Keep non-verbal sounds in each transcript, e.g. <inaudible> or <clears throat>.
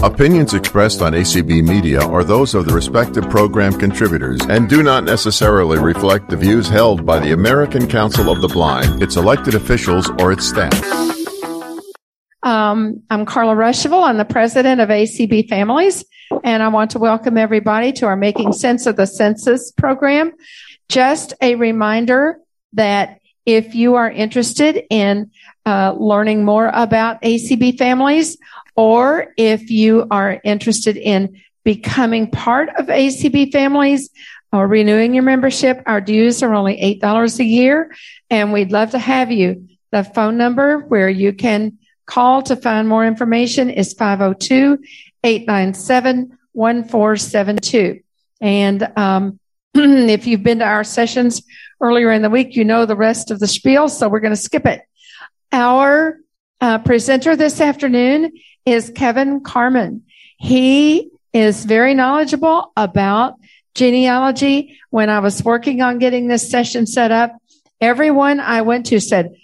Opinions expressed on ACB Media are those of the respective program contributors and do not necessarily reflect the views held by the American Council of the Blind, its elected officials, or its staff. Um, I'm Carla Ruschival. I'm the president of ACB Families, and I want to welcome everybody to our Making Sense of the Census program. Just a reminder that if you are interested in uh, learning more about ACB Families, or if you are interested in becoming part of ACB families or renewing your membership, our dues are only $8 a year and we'd love to have you. The phone number where you can call to find more information is 502 897 1472. And um, <clears throat> if you've been to our sessions earlier in the week, you know the rest of the spiel, so we're going to skip it. Our uh, presenter this afternoon is Kevin Carmen. He is very knowledgeable about genealogy. When I was working on getting this session set up, everyone I went to said,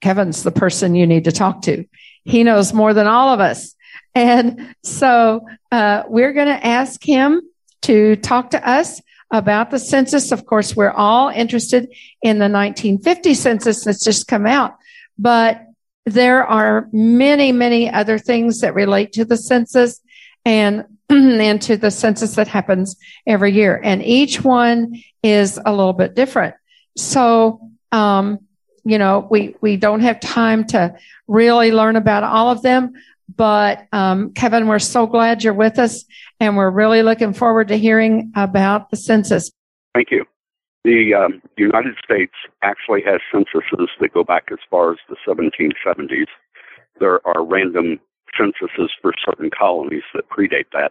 Kevin's the person you need to talk to. He knows more than all of us. And so uh, we're going to ask him to talk to us about the census. Of course, we're all interested in the 1950 census that's just come out, but there are many, many other things that relate to the census and <clears throat> and to the census that happens every year. And each one is a little bit different. So, um, you know, we, we don't have time to really learn about all of them. But, um, Kevin, we're so glad you're with us and we're really looking forward to hearing about the census. Thank you. The um, United States actually has censuses that go back as far as the 1770s. There are random censuses for certain colonies that predate that.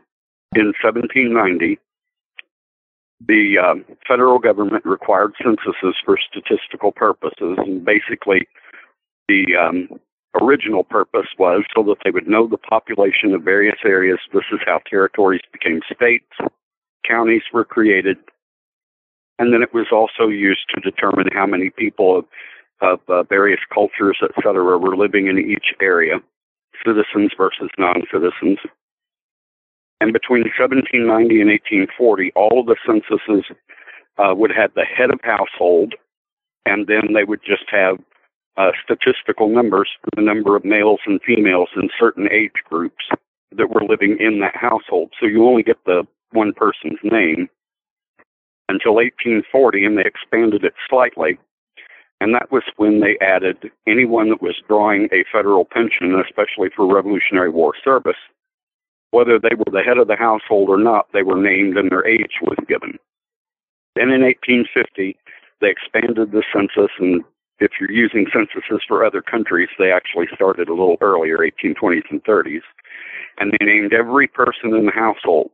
In 1790, the um, federal government required censuses for statistical purposes, and basically, the um, original purpose was so that they would know the population of various areas. This is how territories became states, counties were created, and then it was also used to determine how many people of, of uh, various cultures, et cetera, were living in each area, citizens versus non-citizens. And between 1790 and 1840, all of the censuses uh, would have the head of household, and then they would just have uh, statistical numbers for the number of males and females in certain age groups that were living in that household. So you only get the one person's name until 1840, and they expanded it slightly. And that was when they added anyone that was drawing a federal pension, especially for Revolutionary War service, whether they were the head of the household or not, they were named and their age was given. Then in 1850, they expanded the census, and if you're using censuses for other countries, they actually started a little earlier, 1820s and 30s, and they named every person in the household.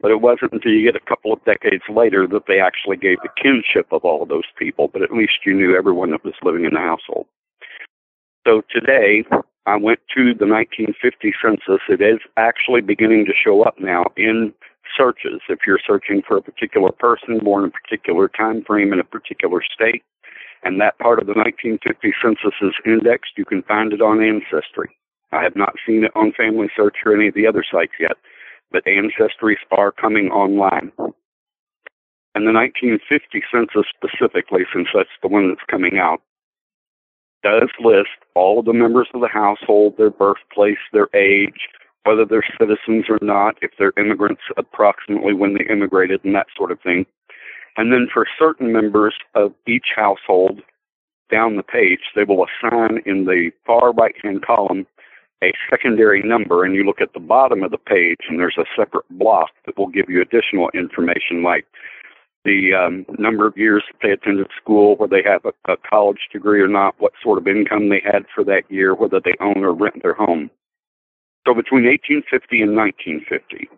But it wasn't until you get a couple of decades later that they actually gave the kinship of all of those people, but at least you knew everyone that was living in the household. So today, I went to the 1950 census. It is actually beginning to show up now in searches. If you're searching for a particular person born in a particular time frame in a particular state, and that part of the 1950 census is indexed, you can find it on Ancestry. I have not seen it on Family Search or any of the other sites yet, but ancestries are coming online. And the 1950 census specifically, since that's the one that's coming out, does list all of the members of the household, their birthplace, their age, whether they're citizens or not, if they're immigrants, approximately when they immigrated, and that sort of thing. And then for certain members of each household down the page, they will assign in the far right hand column a secondary number and you look at the bottom of the page and there's a separate block that will give you additional information like the um, number of years that they attended school, whether they have a, a college degree or not, what sort of income they had for that year, whether they own or rent their home. So between 1850 and 1950,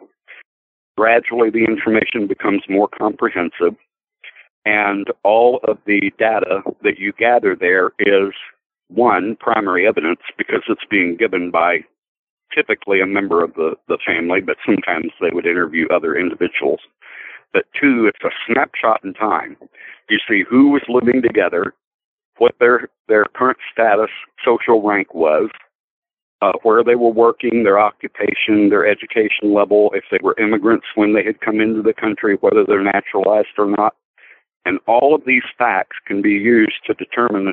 gradually the information becomes more comprehensive and all of the data that you gather there is one, primary evidence, because it's being given by typically a member of the, the family, but sometimes they would interview other individuals. But two, it's a snapshot in time. You see who was living together, what their, their current status, social rank was, uh, where they were working, their occupation, their education level, if they were immigrants when they had come into the country, whether they're naturalized or not. And all of these facts can be used to determine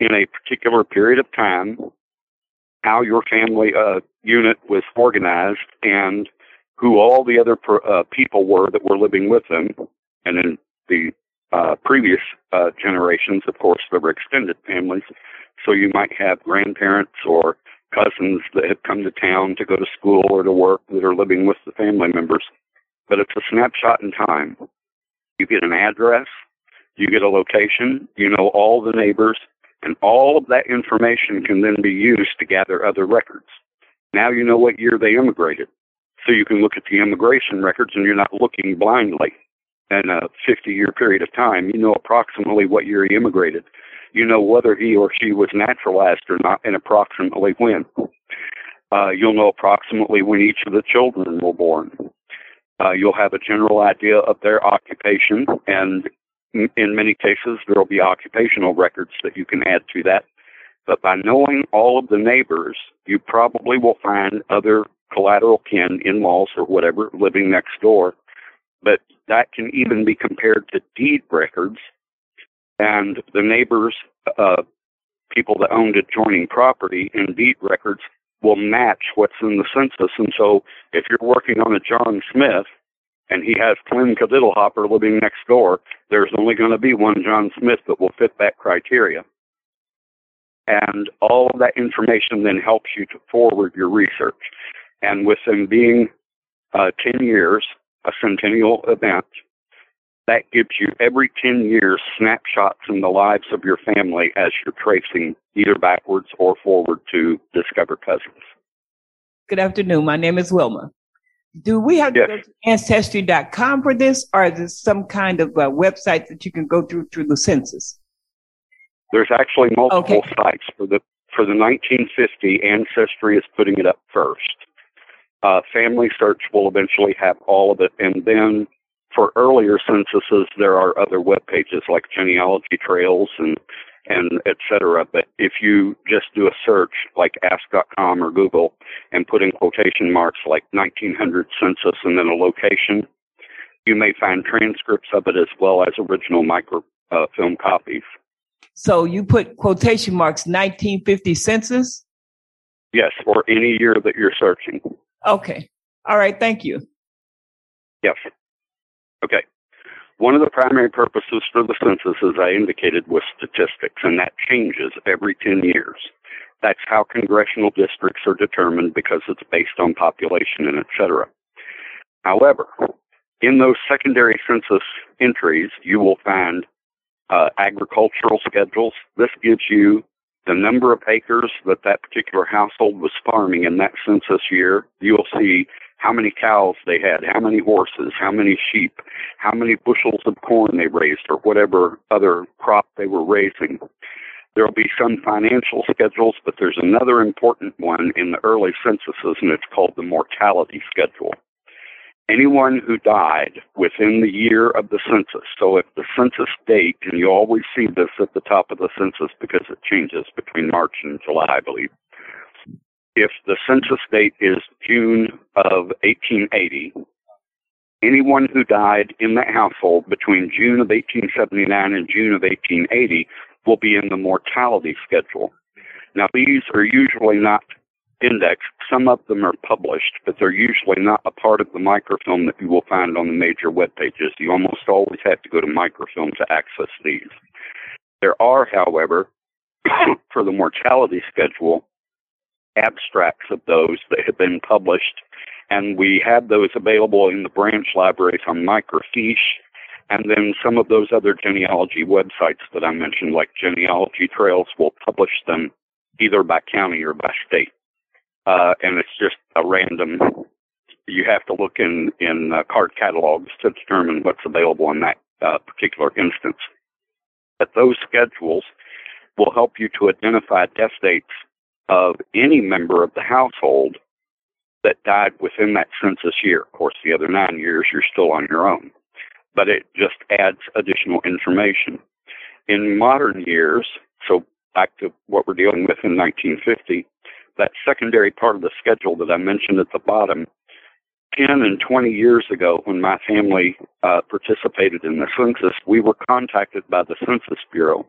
in a particular period of time how your family uh, unit was organized and who all the other uh, people were that were living with them. And in the uh, previous uh, generations, of course, there were extended families. So you might have grandparents or cousins that have come to town to go to school or to work that are living with the family members. But it's a snapshot in time. You get an address, you get a location, you know all the neighbors, and all of that information can then be used to gather other records. Now you know what year they immigrated. So you can look at the immigration records and you're not looking blindly in a 50 year period of time. You know approximately what year he immigrated. You know whether he or she was naturalized or not and approximately when. Uh, you'll know approximately when each of the children were born. Uh, you'll have a general idea of their occupation, and in many cases, there will be occupational records that you can add to that. But by knowing all of the neighbors, you probably will find other collateral kin, in laws, or whatever living next door. But that can even be compared to deed records and the neighbors, uh, people that owned adjoining property and deed records will match what's in the census. And so if you're working on a John Smith and he has Clem Kadiddlehopper living next door, there's only going to be one John Smith that will fit that criteria. And all of that information then helps you to forward your research. And with them being uh, 10 years, a centennial event, that gives you every 10 years snapshots in the lives of your family as you're tracing either backwards or forward to discover cousins. Good afternoon. My name is Wilma. Do we have yes. to go to ancestry.com for this, or is this some kind of uh, website that you can go through through the census? There's actually multiple okay. sites for the for the 1950. Ancestry is putting it up first. Uh, Family Search will eventually have all of it, and then for earlier censuses, there are other web pages like genealogy trails and and etc. But if you just do a search like ask.com or Google and put in quotation marks like 1900 census and then a location, you may find transcripts of it as well as original microfilm uh, copies. So you put quotation marks 1950 census? Yes, or any year that you're searching. Okay. All right. Thank you. Yes. Okay. One of the primary purposes for the census, as I indicated, was statistics, and that changes every 10 years. That's how congressional districts are determined because it's based on population and et cetera. However, in those secondary census entries, you will find uh, agricultural schedules. This gives you the number of acres that that particular household was farming in that census year. You'll see how many cows they had, how many horses, how many sheep, how many bushels of corn they raised, or whatever other crop they were raising. There will be some financial schedules, but there's another important one in the early censuses, and it's called the mortality schedule. Anyone who died within the year of the census, so if the census date, and you always see this at the top of the census because it changes between March and July, I believe, if the census date is June of 1880, anyone who died in that household between June of 1879 and June of 1880 will be in the mortality schedule. Now, these are usually not indexed. Some of them are published, but they're usually not a part of the microfilm that you will find on the major web pages. You almost always have to go to microfilm to access these. There are, however, <coughs> for the mortality schedule, abstracts of those that have been published, and we have those available in the branch libraries on microfiche, and then some of those other genealogy websites that I mentioned, like Genealogy Trails, will publish them either by county or by state. Uh, and it's just a random. You have to look in in uh, card catalogs to determine what's available in that uh, particular instance. But those schedules will help you to identify death dates of any member of the household that died within that census year. Of course, the other nine years you're still on your own, but it just adds additional information. In modern years, so back to what we're dealing with in 1950, that secondary part of the schedule that I mentioned at the bottom, 10 and 20 years ago, when my family uh, participated in the census, we were contacted by the Census Bureau.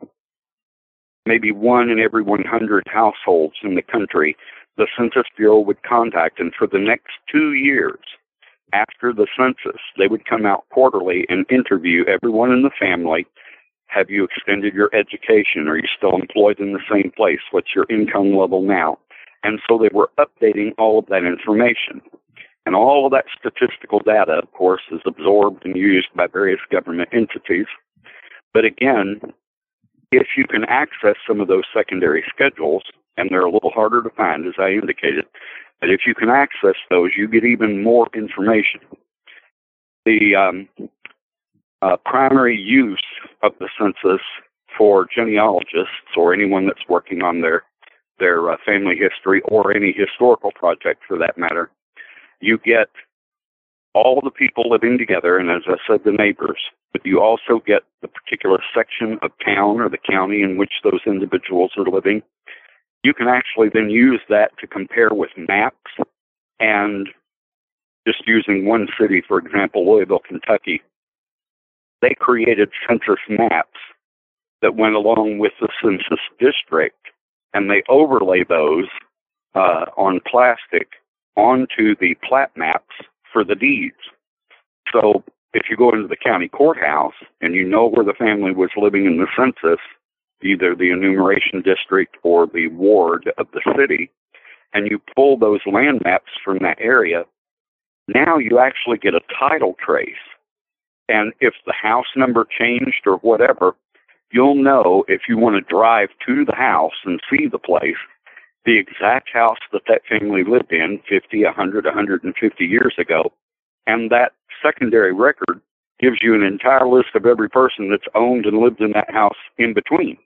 Maybe one in every 100 households in the country, the Census Bureau would contact, and for the next two years after the census, they would come out quarterly and interview everyone in the family. Have you extended your education? Are you still employed in the same place? What's your income level now? And so they were updating all of that information. And all of that statistical data, of course, is absorbed and used by various government entities. But again, if you can access some of those secondary schedules, and they're a little harder to find, as I indicated, but if you can access those, you get even more information. The um, uh, primary use of the census for genealogists or anyone that's working on their their uh, family history or any historical project for that matter you get all the people living together, and as I said, the neighbors, but you also get the particular section of town or the county in which those individuals are living. You can actually then use that to compare with maps and just using one city, for example, Louisville, Kentucky, they created census maps that went along with the census district, and they overlay those uh, on plastic onto the plat maps for the deeds. So if you go into the county courthouse and you know where the family was living in the census, either the enumeration district or the ward of the city, and you pull those land maps from that area, now you actually get a title trace. And if the house number changed or whatever, you'll know if you want to drive to the house and see the place, the exact house that that family lived in 50, 100, 150 years ago. And that secondary record gives you an entire list of every person that's owned and lived in that house in between.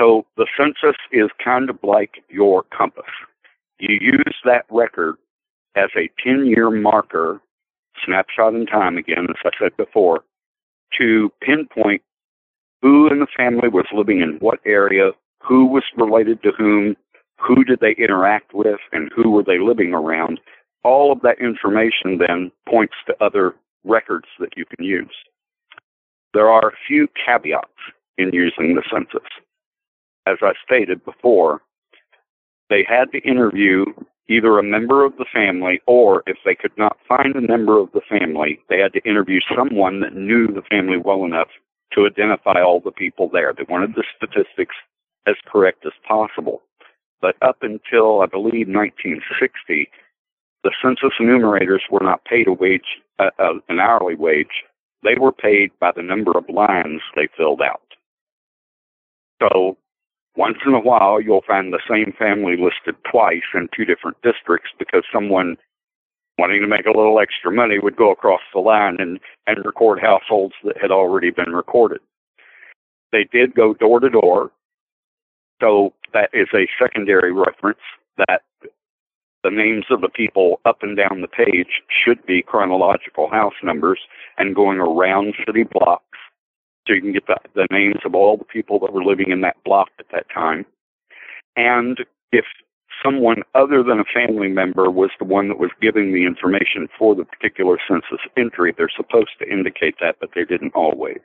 So the census is kind of like your compass. You use that record as a 10 year marker, snapshot in time again, as I said before, to pinpoint who in the family was living in what area, who was related to whom, who did they interact with, and who were they living around. All of that information then points to other records that you can use. There are a few caveats in using the census. As I stated before, they had to interview either a member of the family or if they could not find a member of the family, they had to interview someone that knew the family well enough to identify all the people there. They wanted the statistics as correct as possible. But up until, I believe, 1960, the census enumerators were not paid a wage, uh, uh, an hourly wage. They were paid by the number of lines they filled out. So once in a while, you'll find the same family listed twice in two different districts because someone wanting to make a little extra money would go across the line and, and record households that had already been recorded. They did go door to door so that is a secondary reference that the names of the people up and down the page should be chronological house numbers and going around city blocks so you can get the, the names of all the people that were living in that block at that time. And if someone other than a family member was the one that was giving the information for the particular census entry, they're supposed to indicate that, but they didn't always.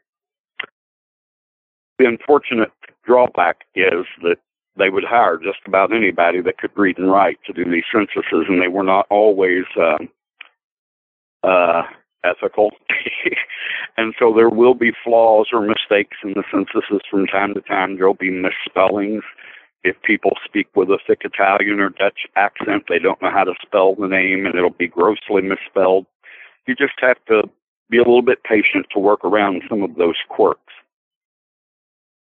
The unfortunate drawback is that they would hire just about anybody that could read and write to do these censuses, and they were not always uh, uh, ethical. <laughs> and so there will be flaws or mistakes in the censuses from time to time. There will be misspellings. If people speak with a thick Italian or Dutch accent, they don't know how to spell the name, and it'll be grossly misspelled. You just have to be a little bit patient to work around some of those quirks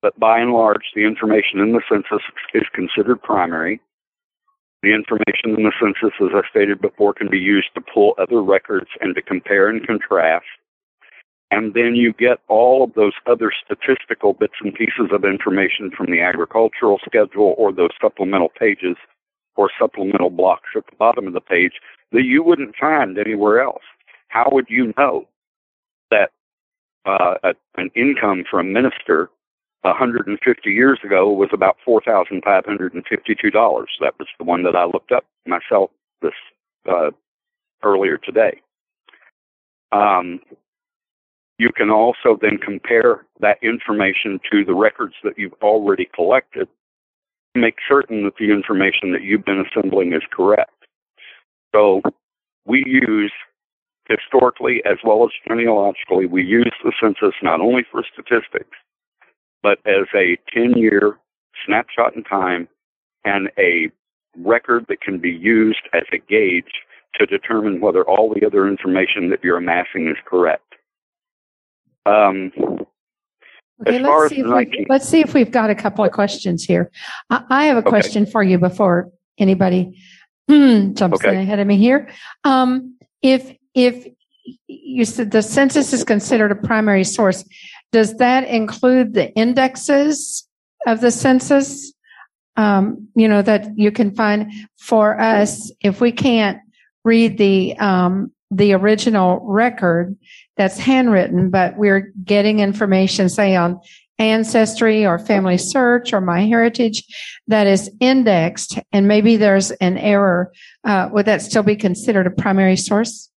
but by and large, the information in the census is considered primary. The information in the census, as I stated before, can be used to pull other records and to compare and contrast. And then you get all of those other statistical bits and pieces of information from the agricultural schedule or those supplemental pages or supplemental blocks at the bottom of the page that you wouldn't find anywhere else. How would you know that uh, an income for a minister 150 years ago was about $4,552. That was the one that I looked up myself this uh, earlier today. Um, you can also then compare that information to the records that you've already collected to make certain that the information that you've been assembling is correct. So we use historically as well as genealogically, we use the census not only for statistics, but as a 10 year snapshot in time and a record that can be used as a gauge to determine whether all the other information that you're amassing is correct. Um, okay, let's see, 19- let's see, if we've got a couple of questions here. I, I have a okay. question for you before anybody <clears throat> jumps okay. in ahead of me here. Um, if if you said the census is considered a primary source, does that include the indexes of the census? Um, you know that you can find for us if we can't read the um, the original record that's handwritten, but we're getting information, say on Ancestry or Family Search or MyHeritage that is indexed, and maybe there's an error. Uh, would that still be considered a primary source?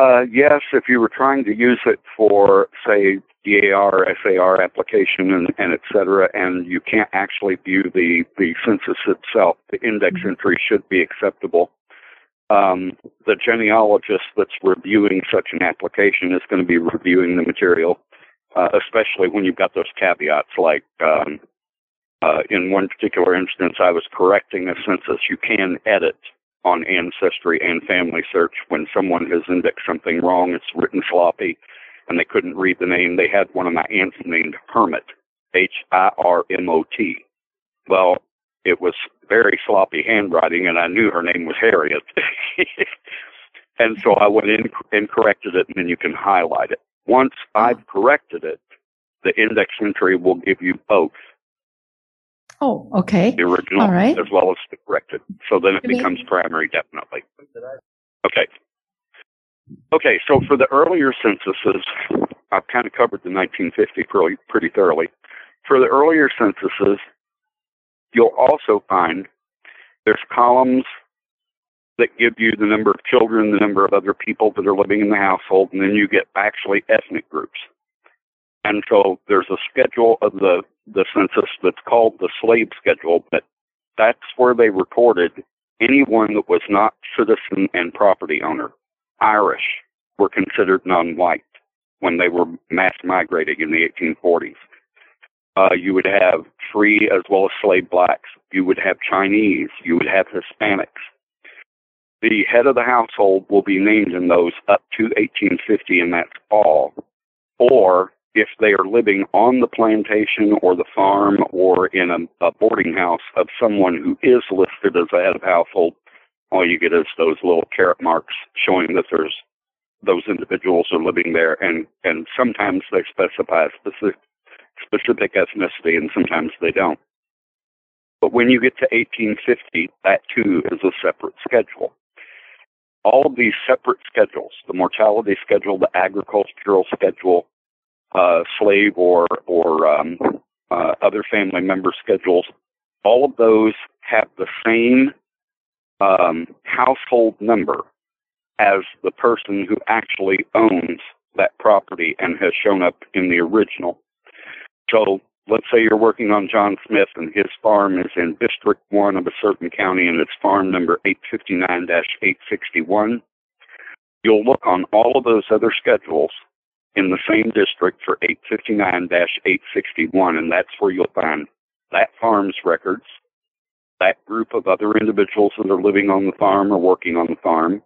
Uh, yes, if you were trying to use it for, say, DAR, SAR application, and, and et cetera, and you can't actually view the, the census itself, the index mm-hmm. entry should be acceptable um, the genealogist that's reviewing such an application is going to be reviewing the material, uh, especially when you've got those caveats like um, uh, in one particular instance, I was correcting a census. You can edit on Ancestry and Family Search when someone has indexed something wrong. It's written sloppy and they couldn't read the name. They had one of my aunts named Hermit, H I R M O T. Well, it was very sloppy handwriting, and I knew her name was Harriet. <laughs> and so I went in and corrected it, and then you can highlight it. Once I've corrected it, the index entry will give you both. Oh, okay. The original All right. as well as the corrected. So then it becomes primary, definitely. Okay. Okay, so for the earlier censuses, I've kind of covered the 1950 pretty, pretty thoroughly. For the earlier censuses, You'll also find there's columns that give you the number of children, the number of other people that are living in the household, and then you get actually ethnic groups. And so there's a schedule of the, the census that's called the slave schedule, but that's where they recorded anyone that was not citizen and property owner. Irish were considered non-white when they were mass migrating in the 1840s. Uh, you would have free as well as slave blacks. You would have Chinese. You would have Hispanics. The head of the household will be named in those up to 1850, and that's all. Or if they are living on the plantation or the farm or in a, a boarding house of someone who is listed as a head of household, all you get is those little caret marks showing that there's those individuals are living there, and and sometimes they specify a specific specific ethnicity, and sometimes they don't. But when you get to 1850, that too is a separate schedule. All of these separate schedules, the mortality schedule, the agricultural schedule, uh, slave or, or um, uh, other family member schedules, all of those have the same um, household number as the person who actually owns that property and has shown up in the original. So let's say you're working on John Smith and his farm is in District 1 of a certain county and it's farm number 859-861. You'll look on all of those other schedules in the same district for 859-861 and that's where you'll find that farm's records, that group of other individuals that are living on the farm or working on the farm.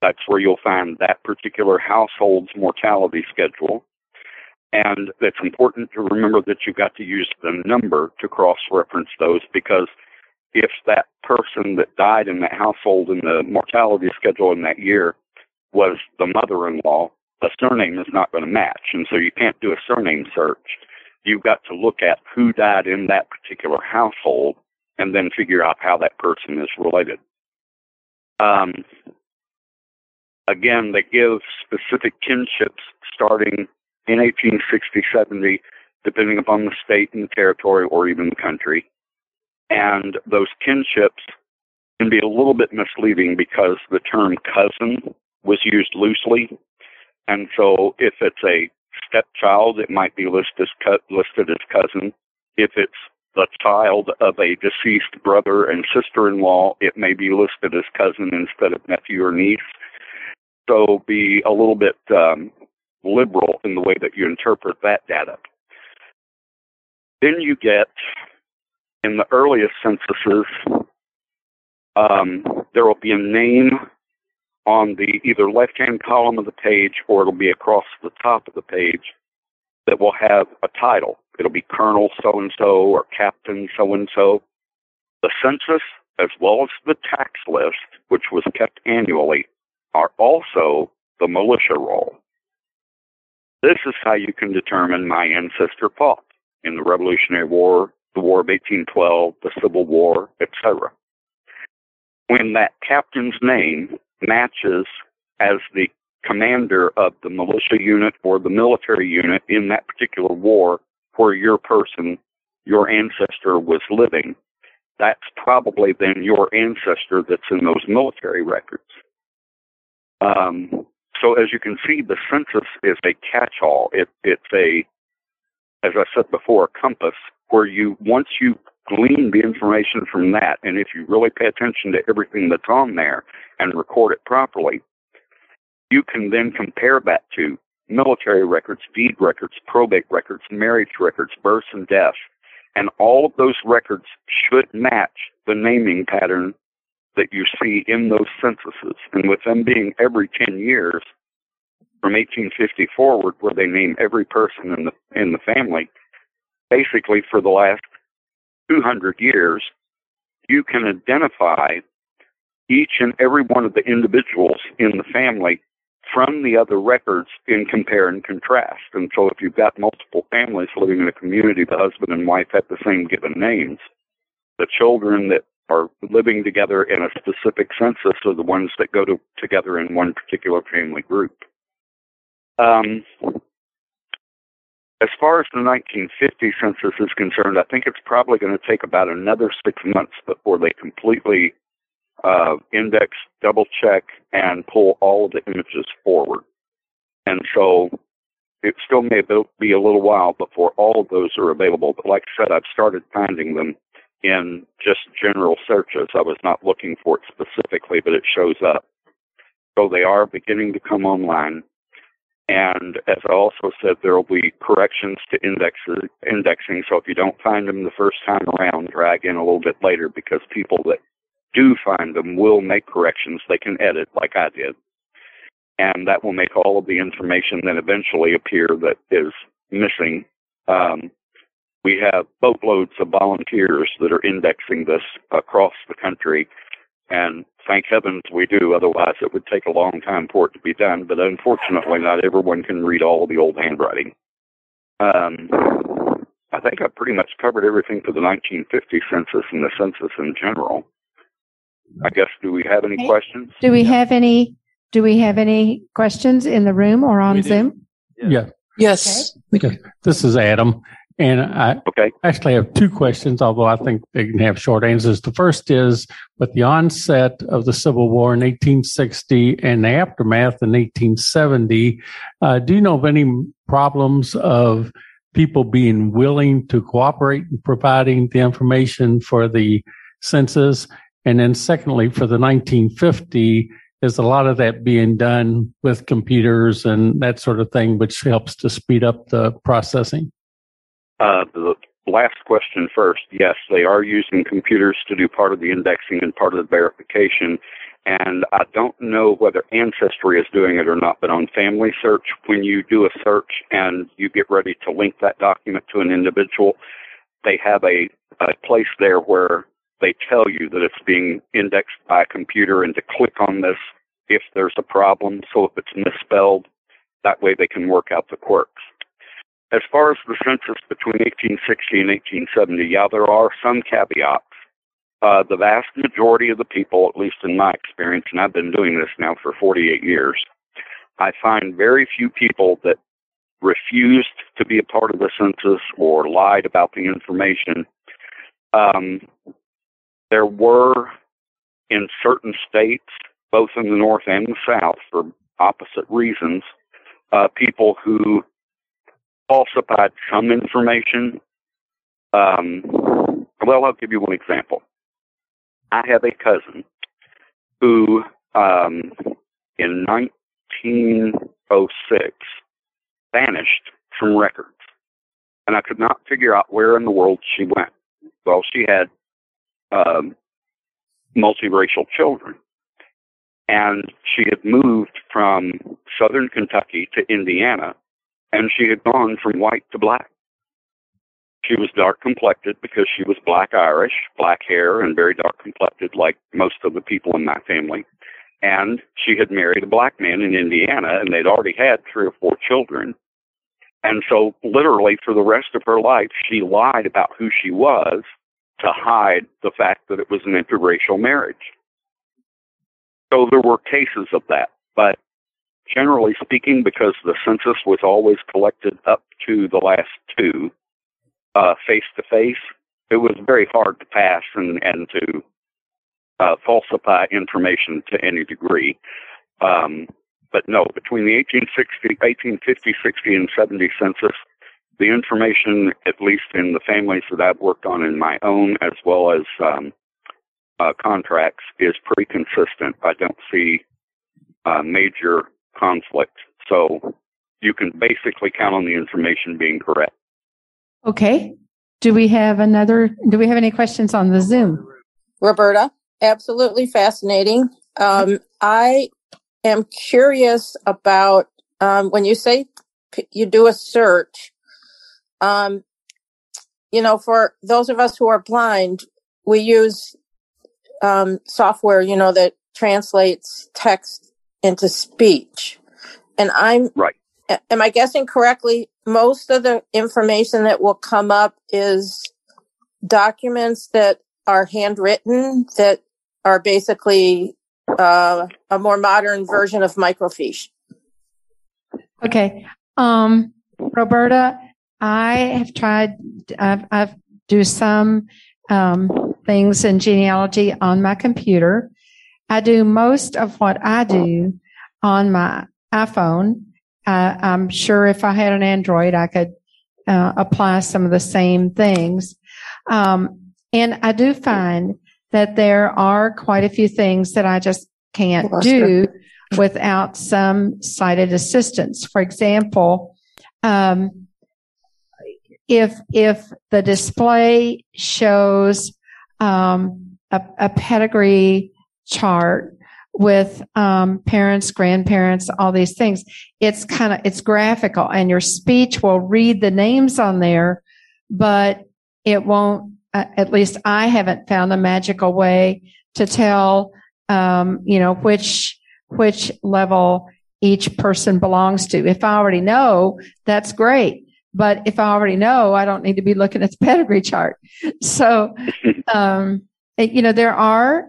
That's where you'll find that particular household's mortality schedule and it's important to remember that you've got to use the number to cross reference those because if that person that died in that household in the mortality schedule in that year was the mother in law, the surname is not going to match. And so you can't do a surname search. You've got to look at who died in that particular household and then figure out how that person is related. Um, again, they give specific kinships starting in 1860, 70 depending upon the state and the territory or even the country. And those kinships can be a little bit misleading because the term cousin was used loosely. And so if it's a stepchild, it might be listed as, listed as cousin. If it's the child of a deceased brother and sister in law, it may be listed as cousin instead of nephew or niece. So be a little bit um, liberal in the way that you interpret that data. Then you get, in the earliest censuses, um, there will be a name on the either left hand column of the page or it'll be across the top of the page that will have a title. It'll be Colonel so and so or Captain so and so. The census, as well as the tax list, which was kept annually, are also the militia roll. This is how you can determine my ancestor fought in the Revolutionary War, the War of 1812, the Civil War, etc. When that captain's name matches as the commander of the militia unit or the military unit in that particular war where your person, your ancestor was living, that's probably then your ancestor that's in those military records. Um, so as you can see, the census is a catch-all. It, it's a, as I said before, a compass where you, once you glean the information from that, and if you really pay attention to everything that's on there and record it properly, you can then compare that to military records, deed records, probate records, marriage records, births and deaths. And all of those records should match the naming pattern that you see in those censuses. And with them being every 10 years, from 1850 forward, where they name every person in the, in the family, basically for the last 200 years, you can identify each and every one of the individuals in the family from the other records in compare and contrast. And so if you've got multiple families living in a community, the husband and wife have the same given names, the children that are living together in a specific census are the ones that go to, together in one particular family group. Um, as far as the 1950 census is concerned, I think it's probably going to take about another six months before they completely uh, index, double check, and pull all of the images forward. And so it still may be a little while before all of those are available. But like I said, I've started finding them in just general searches. I was not looking for it specifically, but it shows up. So they are beginning to come online. And as I also said, there will be corrections to indexes, indexing. So if you don't find them the first time around, drag in a little bit later because people that do find them will make corrections. They can edit like I did. And that will make all of the information then eventually appear that is missing. Um, we have boatloads of volunteers that are indexing this across the country. And thank heavens we do, otherwise it would take a long time for it to be done. But unfortunately, not everyone can read all of the old handwriting. Um, I think I've pretty much covered everything for the 1950 census and the census in general. I guess, do we have any okay. questions? Do we yeah. have any, do we have any questions in the room or on Zoom? Yeah. Yes. Okay. This is Adam. And I okay. actually have two questions, although I think they can have short answers. The first is with the onset of the Civil War in 1860 and the aftermath in 1870, uh, do you know of any problems of people being willing to cooperate in providing the information for the census? And then secondly, for the 1950, is a lot of that being done with computers and that sort of thing, which helps to speed up the processing? Uh, the last question first. Yes, they are using computers to do part of the indexing and part of the verification. And I don't know whether Ancestry is doing it or not, but on Family Search, when you do a search and you get ready to link that document to an individual, they have a, a place there where they tell you that it's being indexed by a computer and to click on this if there's a problem. So if it's misspelled, that way they can work out the quirks. As far as the census between 1860 and 1870, yeah, there are some caveats. Uh, the vast majority of the people, at least in my experience, and I've been doing this now for 48 years, I find very few people that refused to be a part of the census or lied about the information. Um, there were in certain states, both in the north and the south, for opposite reasons, uh, people who falsified some information. Um, well, I'll give you one example. I have a cousin who, um, in 1906, vanished from records. And I could not figure out where in the world she went. Well, she had um, multiracial children. And she had moved from southern Kentucky to Indiana, and she had gone from white to black. She was dark complected because she was black Irish, black hair, and very dark complected, like most of the people in my family. And she had married a black man in Indiana, and they'd already had three or four children. And so, literally, for the rest of her life, she lied about who she was to hide the fact that it was an interracial marriage. So there were cases of that, but generally speaking, because the census was always collected up to the last two face to face, it was very hard to pass and, and to uh, falsify information to any degree. Um, but no, between the 1860, 1850, 60, and 70 census, the information, at least in the families that I've worked on in my own, as well as um, uh, contracts, is pretty consistent. I don't see uh, major conflict. So you can basically count on the information being correct. Okay. Do we have another? Do we have any questions on the Zoom? Roberta, absolutely fascinating. Um, I am curious about um, when you say you do a search um, you know, for those of us who are blind, we use um, software, you know, that translates text into speech. And I'm right. Am I guessing correctly? Most of the information that will come up is documents that are handwritten that are basically uh, a more modern version of microfiche. Okay. Um, Roberta, I have tried, I've, I've do some um, things in genealogy on my computer. I do most of what I do on my iPhone. Uh, I'm sure if I had an Android, I could uh, apply some of the same things. Um, and I do find that there are quite a few things that I just can't do without some sighted assistance. For example, um, if if the display shows um, a, a, pedigree chart with um, parents, grandparents, all these things, it's kind of it's graphical, and your speech will read the names on there, but it won't. Uh, at least I haven't found a magical way to tell, um, you know, which which level each person belongs to. If I already know, that's great. But if I already know, I don't need to be looking at the <laughs> pedigree chart. So, <laughs> um, you know, there are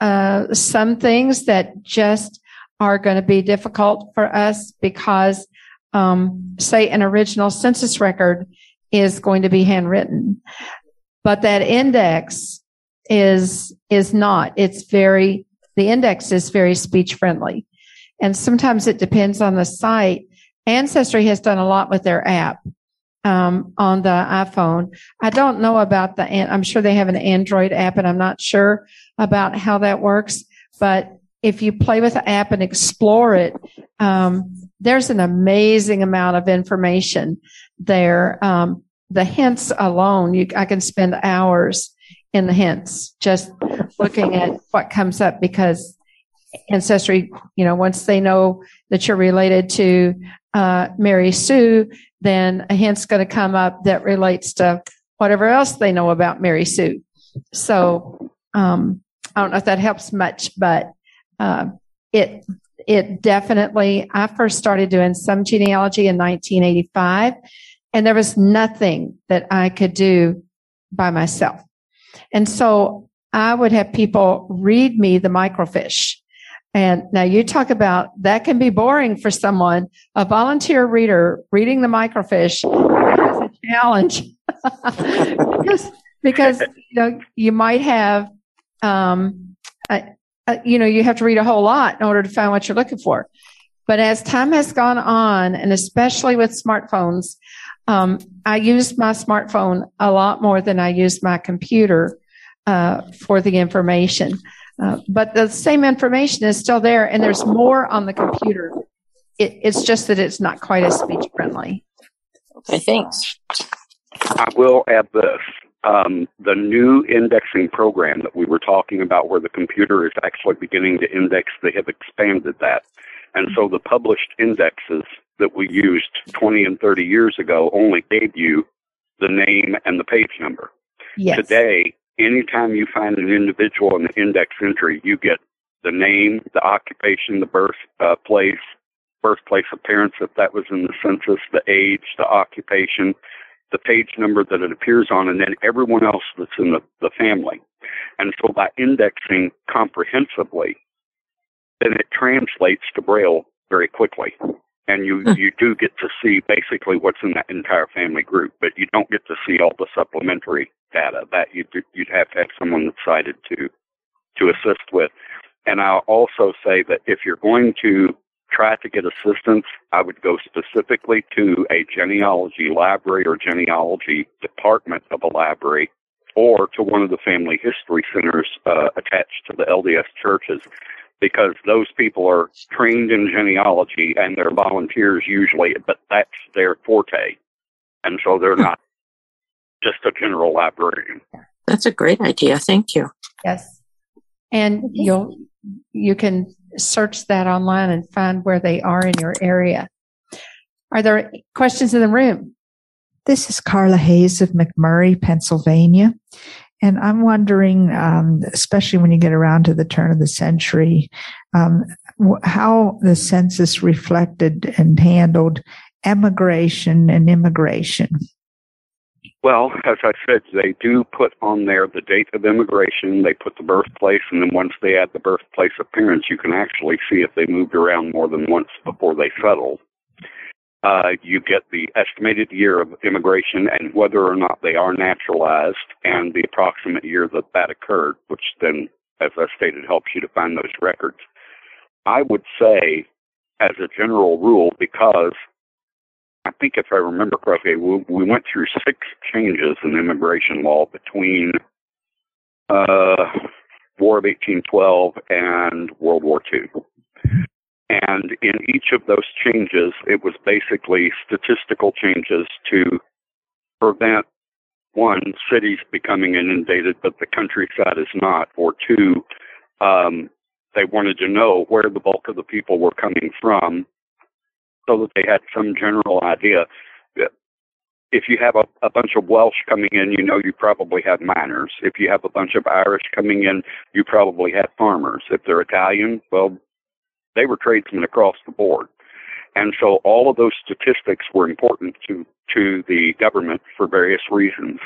uh, some things that just are going to be difficult for us because, um, say, an original census record is going to be handwritten, but that index is is not. It's very the index is very speech friendly, and sometimes it depends on the site. Ancestry has done a lot with their app um, on the iPhone. I don't know about the, I'm sure they have an Android app and I'm not sure about how that works, but if you play with the app and explore it, um, there's an amazing amount of information there. Um, the hints alone, you, I can spend hours in the hints just looking at what comes up because ancestry, you know, once they know that you're related to uh, Mary Sue, then a hint's going to come up that relates to whatever else they know about Mary Sue. So um, I don't know if that helps much, but uh, it it definitely. I first started doing some genealogy in 1985, and there was nothing that I could do by myself, and so I would have people read me the microfiche And now you talk about that can be boring for someone. A volunteer reader reading the microfiche is a challenge <laughs> because, because you know you might have um, a, a, you know you have to read a whole lot in order to find what you're looking for. But as time has gone on, and especially with smartphones, um, I use my smartphone a lot more than I use my computer uh, for the information. Uh, but the same information is still there, and there's more on the computer. It, it's just that it's not quite as speech friendly. Okay, thanks. I will add this. Um, the new indexing program that we were talking about, where the computer is actually beginning to index, they have expanded that. And so the published indexes that we used 20 and 30 years ago only gave you the name and the page number. Yes. Today, anytime you find an individual in the index entry, you get the name, the occupation, the birth uh, place, birthplace appearance if that was in the census, the age, the occupation, the page number that it appears on, and then everyone else that's in the, the family. And so by indexing comprehensively, then it translates to Braille very quickly and you hmm. you do get to see basically what's in that entire family group, but you don't get to see all the supplementary data that you you'd have to have someone that's sighted to to assist with. And I'll also say that if you're going to try to get assistance, I would go specifically to a genealogy library or genealogy department of a library or to one of the family history centers uh, attached to the LDS churches because those people are trained in genealogy and they're volunteers usually, but that's their forte. And so they're not just a general librarian. That's a great idea. Thank you. Yes. And you'll, you can search that online and find where they are in your area. Are there questions in the room? This is Carla Hayes of McMurray, Pennsylvania. And I'm wondering, um, especially when you get around to the turn of the century, um, how the census reflected and handled emigration and immigration. Well, as I said, they do put on there the date of immigration. They put the birthplace, and then once they add the birthplace appearance, you can actually see if they moved around more than once before they settled uh, you get the estimated year of immigration and whether or not they are naturalized and the approximate year that that occurred, which then, as I stated, helps you to find those records. I would say, as a general rule, because I think if I remember correctly, we, we went through six changes in immigration law between uh, War of 1812 and World War II. And in each of those changes, it was basically statistical changes to prevent one, cities becoming inundated, but the countryside is not, or two, um, they wanted to know where the bulk of the people were coming from so that they had some general idea. If you have a, a bunch of Welsh coming in, you know you probably have miners. If you have a bunch of Irish coming in, you probably have farmers. If they're Italian, well, they were tradesmen across the board. And so all of those statistics were important to, to the government for various reasons.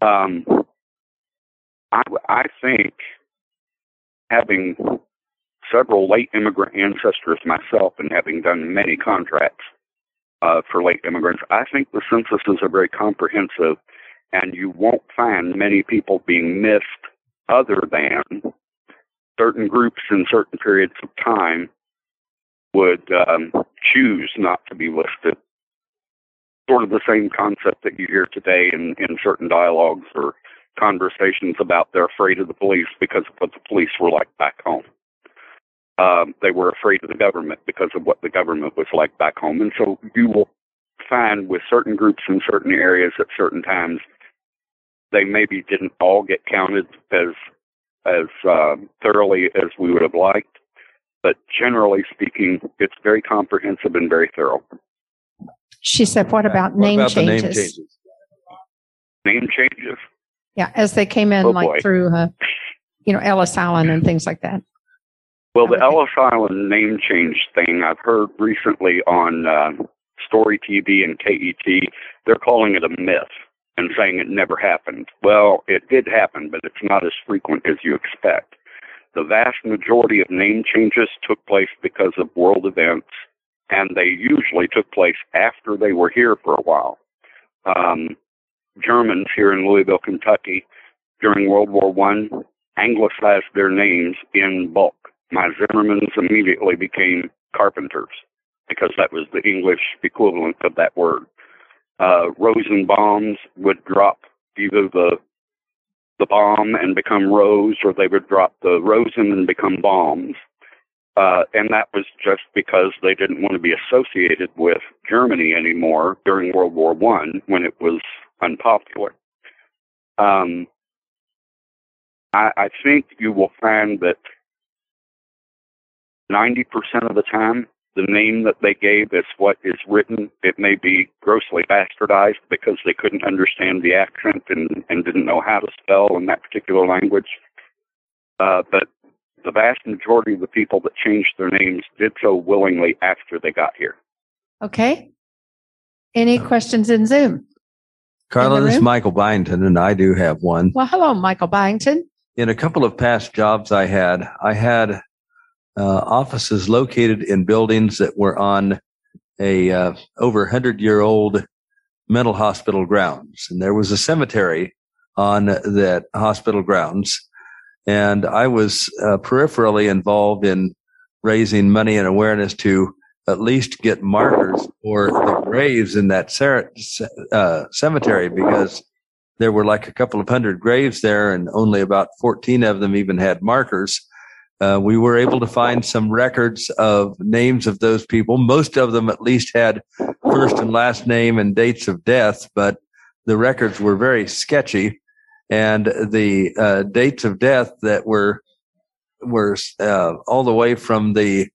Um, I, I think having several late immigrant ancestors myself and having done many contracts uh, for late immigrants, I think the censuses are very comprehensive and you won't find many people being missed other than certain groups in certain periods of time would um, choose not to be listed. Sort of the same concept that you hear today in, in certain dialogues or conversations about they're afraid of the police because of what the police were like back home. Um, they were afraid of the government because of what the government was like back home. And so you will find with certain groups in certain areas at certain times, they maybe didn't all get counted as as uh, thoroughly as we would have liked, but generally speaking, it's very comprehensive and very thorough. She said, "What about, what name, about changes? name changes?" Name changes. Yeah, as they came in, oh, like boy. through, uh, you know, Ellis Island and <laughs> things like that. Well, the Ellis Island name change thing I've heard recently on uh, Story TV and KET. They're calling it a myth and saying it never happened. Well, it did happen, but it's not as frequent as you expect. the vast majority of name changes took place because of world events, and they usually took place after they were here for a while. Um, Germans here in Louisville, Kentucky, during World War One, anglicized their names in bulk. My Zimmermans immediately became carpenters because that was the English equivalent of that word. Uh, Rosenbaums would drop either the the bomb and become rose, or they would drop the rosen and become bombs. Uh, and that was just because they didn't want to be associated with Germany anymore during World War One when it was unpopular. Um, I, I think you will find that 90% of the time, the name that they gave is what is written. It may be grossly bastardized because they couldn't understand the accent and, and didn't know how to spell in that particular language. Uh, but the vast majority of the people that changed their names did so willingly after they got here. Okay. Any questions in Zoom? Carla, this is Michael Byington, and I do have one. Well, hello, Michael Byington. In a couple of past jobs I had, I had uh, offices located in buildings that were on a uh, over 100 year old mental hospital grounds. And there was a cemetery on that hospital grounds. And I was uh, peripherally involved in raising money and awareness to at least get markers for the graves in that cer- uh, cemetery because there were like a couple of hundred graves there and only about 14 of them even had markers. Uh, we were able to find some records of names of those people. Most of them at least had first and last name and dates of death, but the records were very sketchy. And the uh, dates of death that were were uh, all the way from the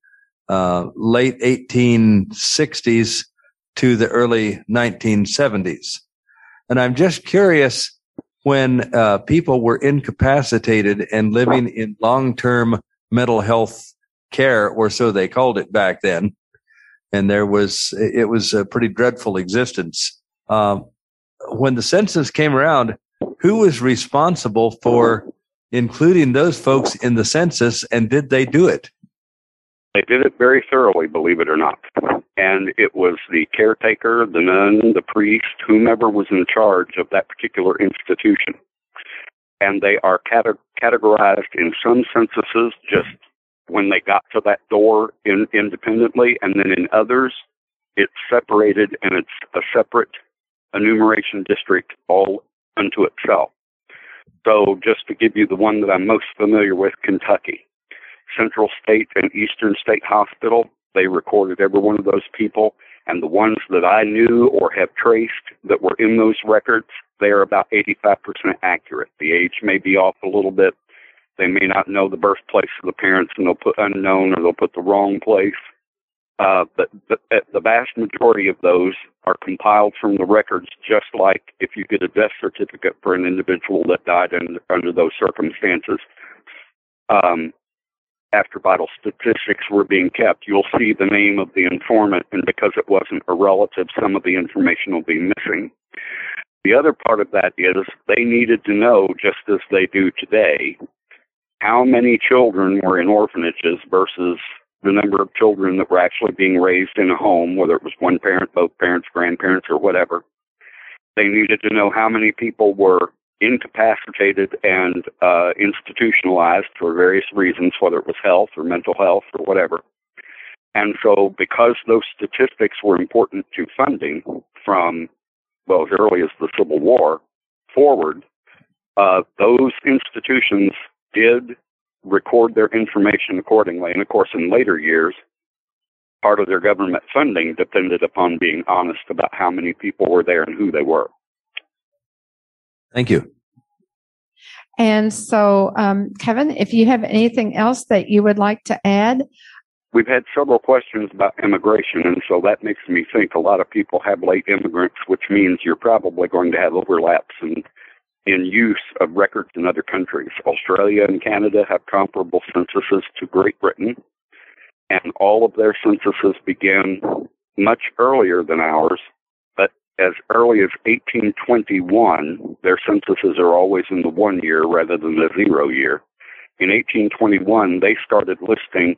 uh, late 1860s to the early 1970s. And I'm just curious when uh, people were incapacitated and living in long term mental health care, or so they called it back then. And there was, it was a pretty dreadful existence. Um, when the census came around, who was responsible for including those folks in the census and did they do it? They did it very thoroughly, believe it or not. And it was the caretaker, the nun, the priest, whomever was in charge of that particular institution. And they are cate- categorized in some censuses just when they got to that door in, independently, and then in others, it's separated and it's a separate enumeration district all unto itself. So, just to give you the one that I'm most familiar with, Kentucky. Central State and Eastern State Hospital. They recorded every one of those people. And the ones that I knew or have traced that were in those records, they are about 85% accurate. The age may be off a little bit. They may not know the birthplace of the parents and they'll put unknown or they'll put the wrong place. Uh, but the, the vast majority of those are compiled from the records, just like if you get a death certificate for an individual that died in, under those circumstances. Um, after vital statistics were being kept, you'll see the name of the informant, and because it wasn't a relative, some of the information will be missing. The other part of that is they needed to know, just as they do today, how many children were in orphanages versus the number of children that were actually being raised in a home, whether it was one parent, both parents, grandparents, or whatever. They needed to know how many people were incapacitated and uh, institutionalized for various reasons, whether it was health or mental health or whatever. And so, because those statistics were important to funding from, well, as early as the Civil War forward, uh, those institutions did record their information accordingly. And of course, in later years, part of their government funding depended upon being honest about how many people were there and who they were. Thank you. And so, um, Kevin, if you have anything else that you would like to add. We've had several questions about immigration, and so that makes me think a lot of people have late immigrants, which means you're probably going to have overlaps in, in use of records in other countries. Australia and Canada have comparable censuses to Great Britain, and all of their censuses begin much earlier than ours but as early as 1821, their censuses are always in the one year rather than the zero year. In 1821, they started listing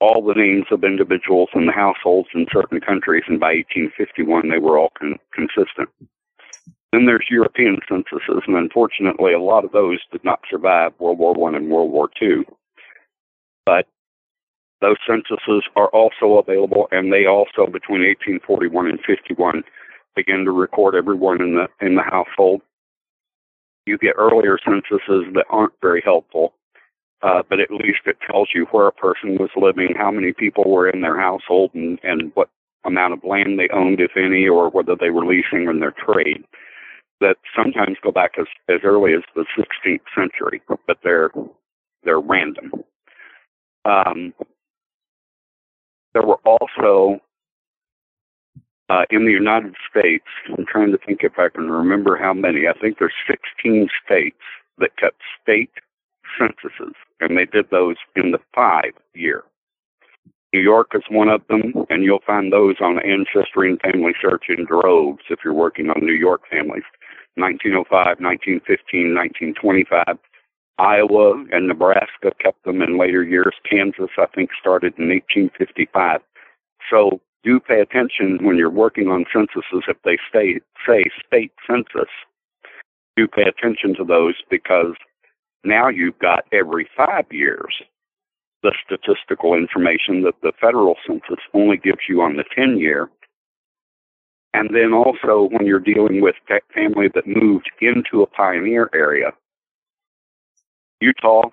all the names of individuals in the households in certain countries, and by 1851, they were all con- consistent. Then there's European censuses, and unfortunately, a lot of those did not survive World War One and World War Two. But those censuses are also available, and they also, between 1841 and 51, begin to record everyone in the in the household. You get earlier censuses that aren't very helpful, uh, but at least it tells you where a person was living, how many people were in their household, and, and what amount of land they owned, if any, or whether they were leasing in their trade. That sometimes go back as, as early as the 16th century, but they're they're random. Um, there were also uh, in the United States. I'm trying to think if I can remember how many. I think there's 16 states that kept state censuses, and they did those in the five year. New York is one of them, and you'll find those on Ancestry and Family Search in droves if you're working on New York families. 1905, 1915, 1925. Iowa and Nebraska kept them in later years. Kansas, I think, started in 1855. So do pay attention when you're working on censuses if they say, say state census. Do pay attention to those because now you've got every five years the statistical information that the federal census only gives you on the 10 year. And then also when you're dealing with a family that moved into a pioneer area, Utah,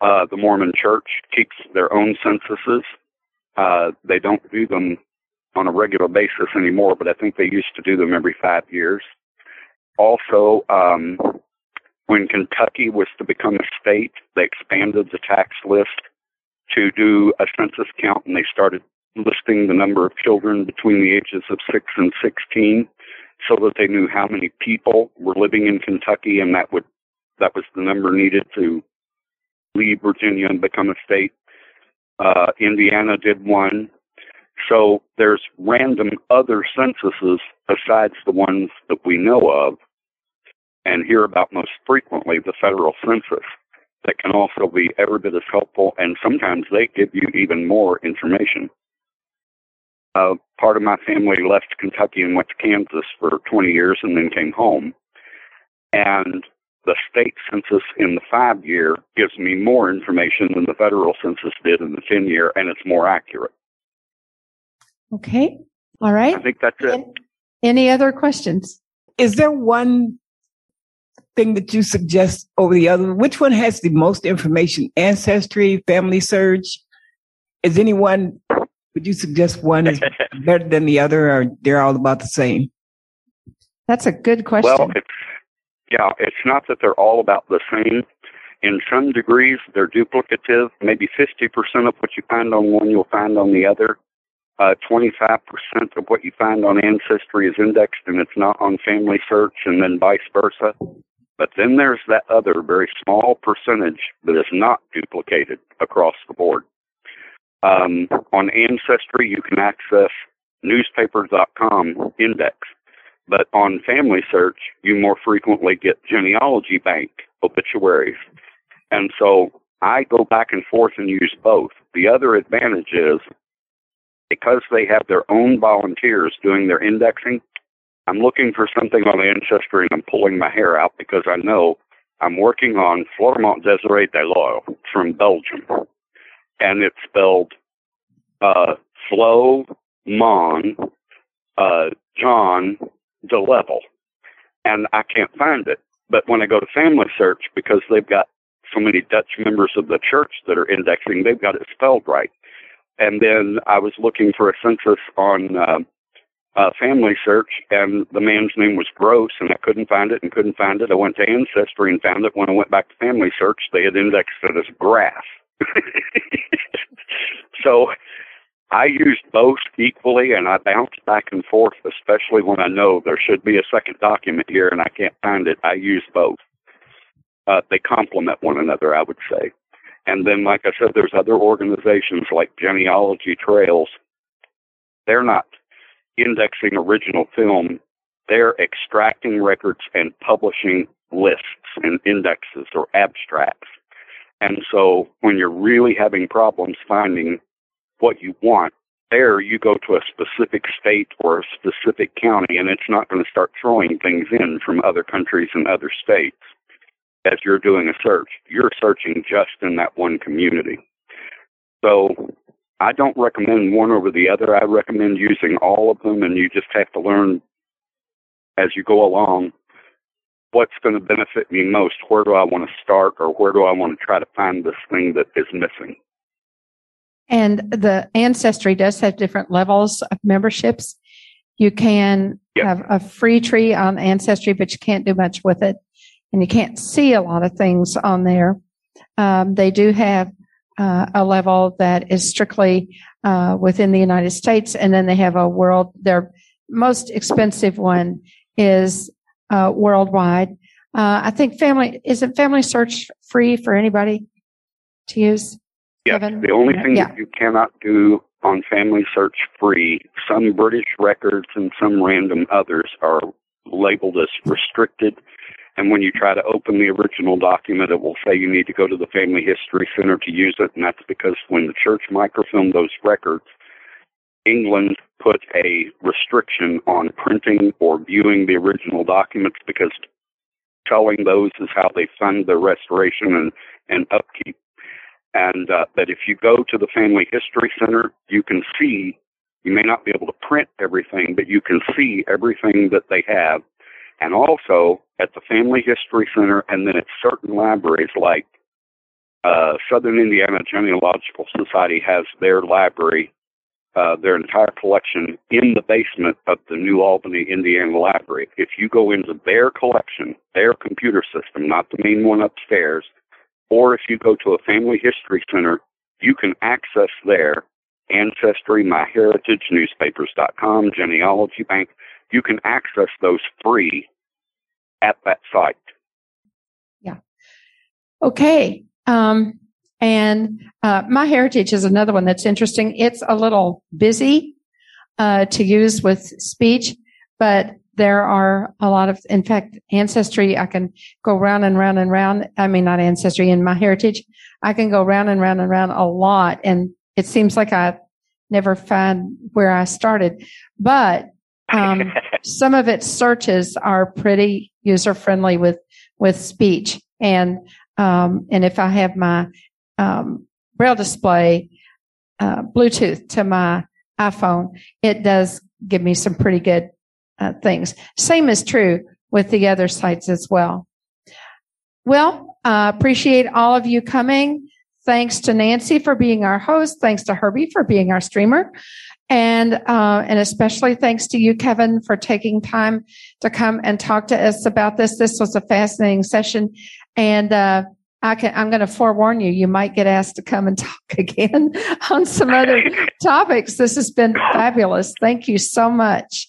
uh, the Mormon Church keeps their own censuses. Uh, they don't do them on a regular basis anymore, but I think they used to do them every five years. Also, um, when Kentucky was to become a state, they expanded the tax list to do a census count and they started listing the number of children between the ages of 6 and 16 so that they knew how many people were living in Kentucky and that would that was the number needed to leave Virginia and become a state. Uh, Indiana did one. So there's random other censuses besides the ones that we know of and hear about most frequently, the federal census, that can also be every bit as helpful, and sometimes they give you even more information. Uh, part of my family left Kentucky and went to Kansas for 20 years and then came home. And the state census in the five year gives me more information than the federal census did in the 10 year, and it's more accurate. Okay. All right. I think that's it. Any other questions? Is there one thing that you suggest over the other? Which one has the most information? Ancestry, Family Search? Is anyone, would you suggest one is <laughs> better than the other or they're all about the same? That's a good question. Well, it's, yeah, it's not that they're all about the same. In some degrees, they're duplicative. Maybe 50% of what you find on one, you'll find on the other. Uh, 25% of what you find on Ancestry is indexed and it's not on Family Search, and then vice versa. But then there's that other very small percentage that is not duplicated across the board. Um, on Ancestry, you can access newspapers.com index, but on Family Search, you more frequently get genealogy bank obituaries. And so I go back and forth and use both. The other advantage is because they have their own volunteers doing their indexing, I'm looking for something on Ancestry and I'm pulling my hair out because I know I'm working on Florimont Desiree Deloyle from Belgium. And it's spelled uh, Flo Mon uh, John DeLevel. And I can't find it. But when I go to Family Search, because they've got so many Dutch members of the church that are indexing, they've got it spelled right. And then I was looking for a census on uh, uh, family search, and the man's name was Gross, and I couldn't find it and couldn't find it. I went to Ancestry and found it. When I went back to Family Search, they had indexed it as Grass. <laughs> so I used both equally, and I bounce back and forth, especially when I know there should be a second document here and I can't find it. I use both. Uh, they complement one another, I would say. And then, like I said, there's other organizations like Genealogy Trails. They're not indexing original film, they're extracting records and publishing lists and indexes or abstracts. And so when you're really having problems finding what you want, there you go to a specific state or a specific county and it's not going to start throwing things in from other countries and other states as you're doing a search. You're searching just in that one community. So I don't recommend one over the other. I recommend using all of them and you just have to learn as you go along what's going to benefit me most. Where do I want to start or where do I want to try to find this thing that is missing? And the ancestry does have different levels of memberships. You can yep. have a free tree on ancestry, but you can't do much with it. And you can't see a lot of things on there. Um, they do have uh, a level that is strictly uh, within the United States, and then they have a world. Their most expensive one is uh, worldwide. Uh, I think family isn't Family Search free for anybody to use. Yes, Kevin? the only thing yeah. that you cannot do on Family Search free, some British records and some random others are labeled as restricted. And when you try to open the original document, it will say you need to go to the Family History Center to use it. And that's because when the church microfilmed those records, England put a restriction on printing or viewing the original documents because telling those is how they fund their restoration and, and upkeep. And uh, that if you go to the Family History Center, you can see, you may not be able to print everything, but you can see everything that they have. And also at the Family History Center and then at certain libraries like uh, Southern Indiana Genealogical Society has their library uh, their entire collection in the basement of the New Albany, Indiana Library. If you go into their collection, their computer system, not the main one upstairs, or if you go to a family history center, you can access their Ancestry, MyHeritage, Newspapers.com, Genealogy Bank. You can access those free at that site. Yeah. Okay. Um, and uh, My Heritage is another one that's interesting. It's a little busy uh, to use with speech, but there are a lot of, in fact, Ancestry, I can go round and round and round. I mean, not Ancestry, in My Heritage, I can go round and round and round a lot. And it seems like I never find where I started. But um, <laughs> some of its searches are pretty user friendly with with speech and um, and if I have my um, braille display uh, Bluetooth to my iPhone, it does give me some pretty good uh, things. Same is true with the other sites as well. Well, uh, appreciate all of you coming. Thanks to Nancy for being our host. Thanks to Herbie for being our streamer. And, uh, and especially thanks to you, Kevin, for taking time to come and talk to us about this. This was a fascinating session. And, uh, I can, I'm going to forewarn you, you might get asked to come and <laughs> talk again on some other <laughs> topics. This has been fabulous. Thank you so much.